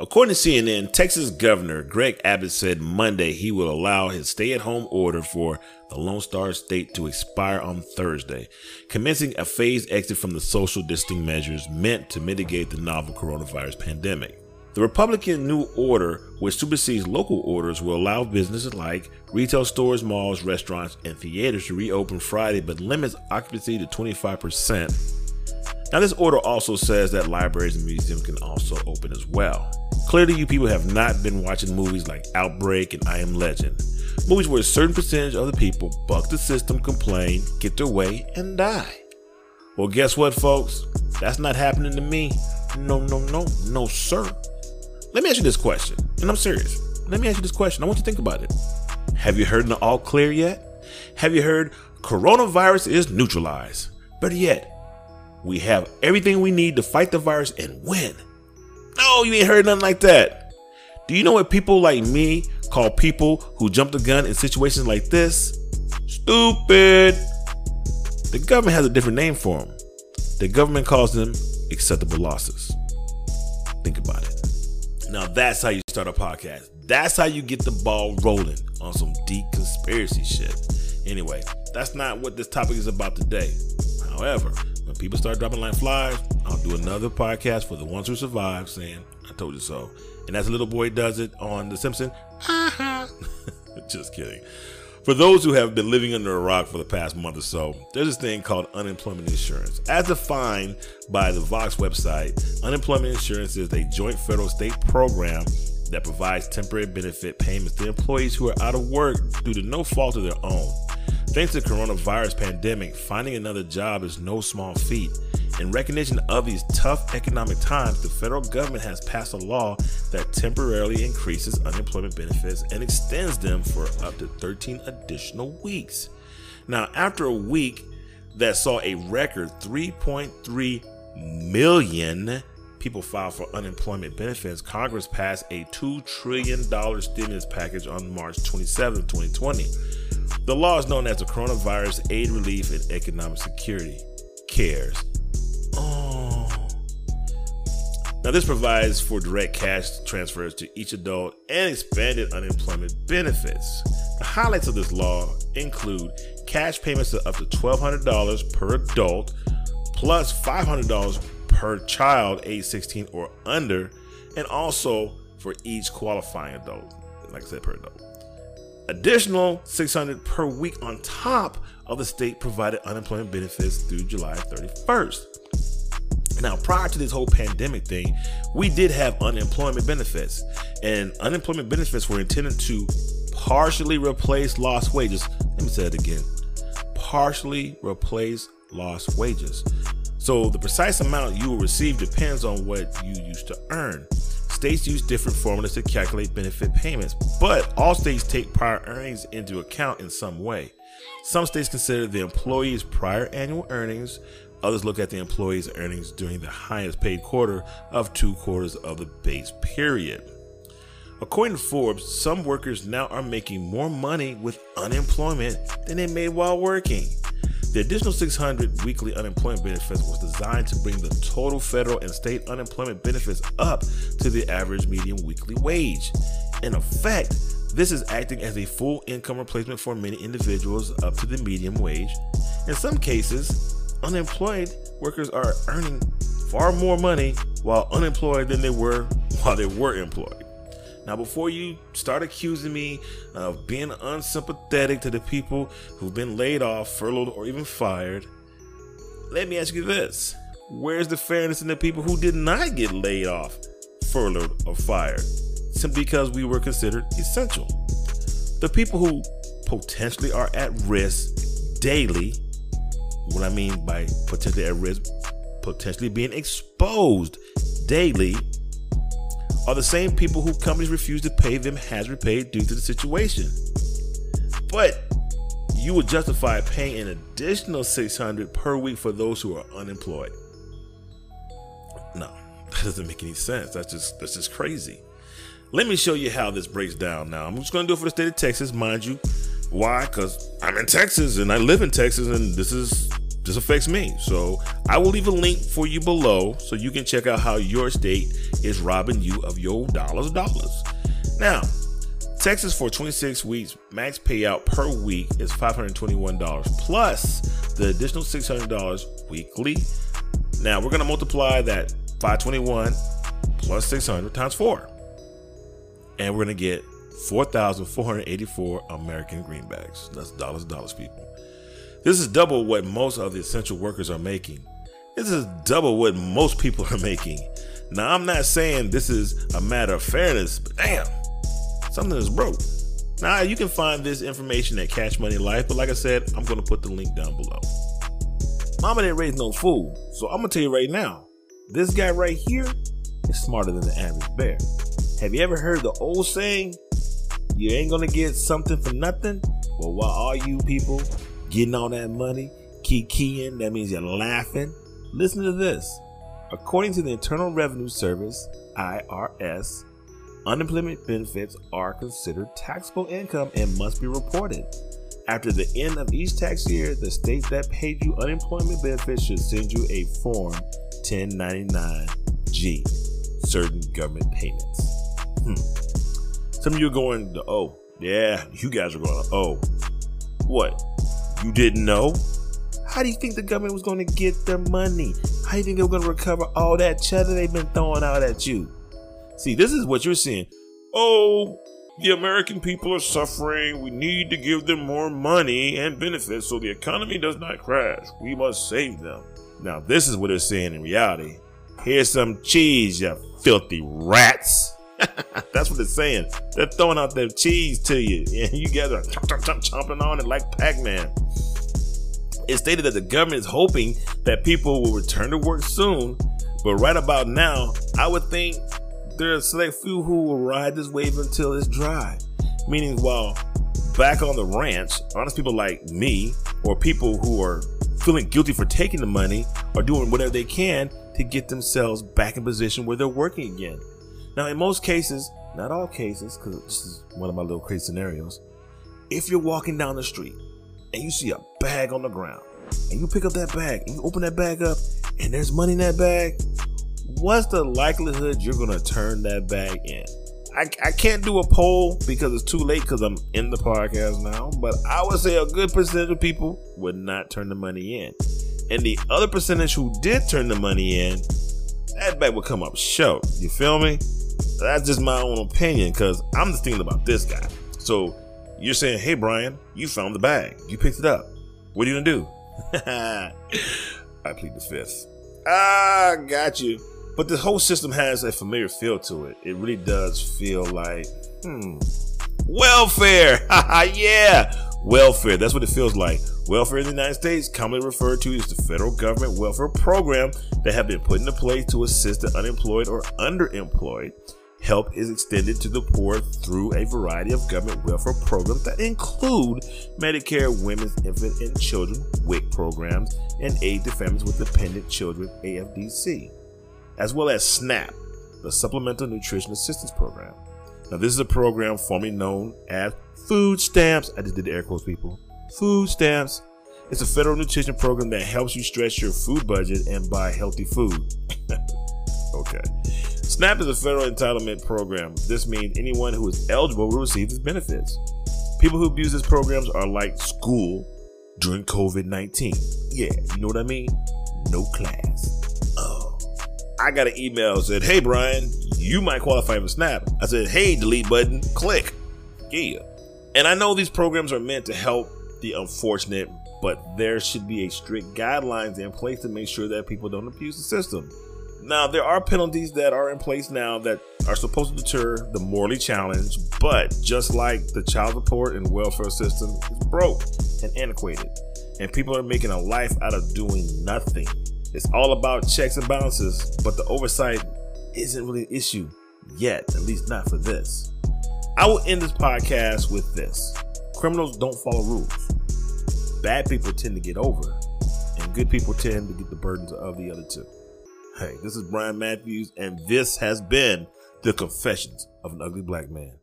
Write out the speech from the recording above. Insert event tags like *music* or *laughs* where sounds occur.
According to CNN, Texas Governor Greg Abbott said Monday he will allow his stay at home order for the Lone Star State to expire on Thursday, commencing a phased exit from the social distancing measures meant to mitigate the novel coronavirus pandemic. The Republican new order, which supersedes local orders, will allow businesses like retail stores, malls, restaurants, and theaters to reopen Friday but limits occupancy to 25%. Now, this order also says that libraries and museums can also open as well. Clearly, you people have not been watching movies like Outbreak and I Am Legend. Movies where a certain percentage of the people buck the system, complain, get their way, and die. Well, guess what, folks? That's not happening to me. No, no, no, no, sir. Let me ask you this question, and I'm serious. Let me ask you this question. I want you to think about it. Have you heard an all clear yet? Have you heard coronavirus is neutralized? Better yet, we have everything we need to fight the virus and win. No, you ain't heard nothing like that. Do you know what people like me call people who jump the gun in situations like this? Stupid. The government has a different name for them. The government calls them acceptable losses. Think about it. Now that's how you start a podcast. That's how you get the ball rolling on some deep conspiracy shit. Anyway, that's not what this topic is about today. However, when people start dropping like flies, I'll do another podcast for the ones who survive saying, I told you so. And as a little boy does it on The Simpsons, *laughs* just kidding. For those who have been living under a rock for the past month or so, there's this thing called unemployment insurance. As defined by the Vox website, unemployment insurance is a joint federal state program that provides temporary benefit payments to employees who are out of work due to no fault of their own. Thanks to the coronavirus pandemic, finding another job is no small feat. In recognition of these tough economic times, the federal government has passed a law that temporarily increases unemployment benefits and extends them for up to 13 additional weeks. Now, after a week that saw a record 3.3 million people file for unemployment benefits, Congress passed a $2 trillion stimulus package on March 27, 2020. The law is known as the Coronavirus Aid, Relief, and Economic Security CARES. Oh. Now, this provides for direct cash transfers to each adult and expanded unemployment benefits. The highlights of this law include cash payments of up to $1,200 per adult, plus $500 per child age 16 or under, and also for each qualifying adult. Like I said, per adult. Additional 600 per week on top of the state provided unemployment benefits through July 31st. Now, prior to this whole pandemic thing, we did have unemployment benefits, and unemployment benefits were intended to partially replace lost wages. Let me say it again partially replace lost wages. So, the precise amount you will receive depends on what you used to earn. States use different formulas to calculate benefit payments, but all states take prior earnings into account in some way. Some states consider the employee's prior annual earnings, others look at the employee's earnings during the highest paid quarter of two quarters of the base period. According to Forbes, some workers now are making more money with unemployment than they made while working. The additional 600 weekly unemployment benefits was designed to bring the total federal and state unemployment benefits up to the average median weekly wage. In effect, this is acting as a full income replacement for many individuals up to the median wage. In some cases, unemployed workers are earning far more money while unemployed than they were while they were employed. Now, before you start accusing me of being unsympathetic to the people who've been laid off, furloughed, or even fired, let me ask you this Where's the fairness in the people who did not get laid off, furloughed, or fired simply because we were considered essential? The people who potentially are at risk daily, what I mean by potentially at risk, potentially being exposed daily are the same people who companies refuse to pay them hazard pay due to the situation. But you would justify paying an additional 600 per week for those who are unemployed. No, *laughs* that doesn't make any sense. That's just that's just crazy. Let me show you how this breaks down now. I'm just going to do it for the state of Texas, mind you. Why? Cuz I'm in Texas and I live in Texas and this is this affects me. So I will leave a link for you below so you can check out how your state is robbing you of your dollars dollars. Now, Texas for 26 weeks, max payout per week is $521 plus the additional $600 weekly. Now we're going to multiply that 521 plus 600 times 4. And we're going to get 4,484 American greenbacks. That's dollars, dollars, people. This is double what most of the essential workers are making. This is double what most people are making. Now, I'm not saying this is a matter of fairness, but damn, something is broke. Now you can find this information at Cash Money Life, but like I said, I'm gonna put the link down below. Mama didn't raise no fool, so I'm gonna tell you right now, this guy right here is smarter than the average bear. Have you ever heard the old saying, you ain't gonna get something for nothing? Well, why are you people getting all that money, keep keying, that means you're laughing. Listen to this. According to the Internal Revenue Service, IRS, Unemployment benefits are considered taxable income and must be reported. After the end of each tax year, the state that paid you unemployment benefits should send you a Form 1099G, certain government payments. Hmm. Some of you are going, to, oh, yeah, you guys are going, oh, what? You didn't know? How do you think the government was going to get their money? How do you think they were going to recover all that cheddar they've been throwing out at you? See, this is what you're seeing. Oh, the American people are suffering. We need to give them more money and benefits so the economy does not crash. We must save them. Now, this is what they're saying in reality. Here's some cheese, you filthy rats. *laughs* That's what they're saying. They're throwing out their cheese to you, *laughs* and you guys are chomp, chomp, chomp, chomping on it like Pac-Man. It stated that the government is hoping that people will return to work soon, but right about now, I would think there are a select few who will ride this wave until it's dry. Meaning, while back on the ranch, honest people like me, or people who are feeling guilty for taking the money, are doing whatever they can to get themselves back in position where they're working again. Now, in most cases, not all cases, because this is one of my little crazy scenarios, if you're walking down the street and you see a bag on the ground, and you pick up that bag and you open that bag up, and there's money in that bag, what's the likelihood you're going to turn that bag in? I, I can't do a poll because it's too late because I'm in the podcast now, but I would say a good percentage of people would not turn the money in. And the other percentage who did turn the money in, that bag would come up short. You feel me? That's just my own opinion because I'm just thinking about this guy. So you're saying, hey, Brian, you found the bag. You picked it up. What are you going to do? *laughs* I plead the fifth. Ah, got you. But the whole system has a familiar feel to it. It really does feel like, hmm, welfare. *laughs* yeah, welfare. That's what it feels like. Welfare in the United States, commonly referred to as the federal government welfare program that have been put into place to assist the unemployed or underemployed. Help is extended to the poor through a variety of government welfare programs that include Medicare, Women's, Infant, and Children WIC programs, and aid to families with dependent children AFDC as well as SNAP, the Supplemental Nutrition Assistance Program. Now, this is a program formerly known as food stamps. I just did the air quotes, people. Food stamps. It's a federal nutrition program that helps you stretch your food budget and buy healthy food. *laughs* okay. SNAP is a federal entitlement program. This means anyone who is eligible will receive these benefits. People who abuse these programs are like school during COVID 19. Yeah, you know what I mean? No class. Oh. I got an email that said, Hey, Brian, you might qualify for SNAP. I said, Hey, delete button, click. Yeah. And I know these programs are meant to help the unfortunate, but there should be a strict guidelines in place to make sure that people don't abuse the system. Now, there are penalties that are in place now that are supposed to deter the morally challenged, but just like the child support and welfare system is broke and antiquated, and people are making a life out of doing nothing. It's all about checks and balances, but the oversight isn't really an issue yet, at least not for this. I will end this podcast with this criminals don't follow rules. Bad people tend to get over, and good people tend to get the burdens of the other two. Hey, this is Brian Matthews, and this has been The Confessions of an Ugly Black Man.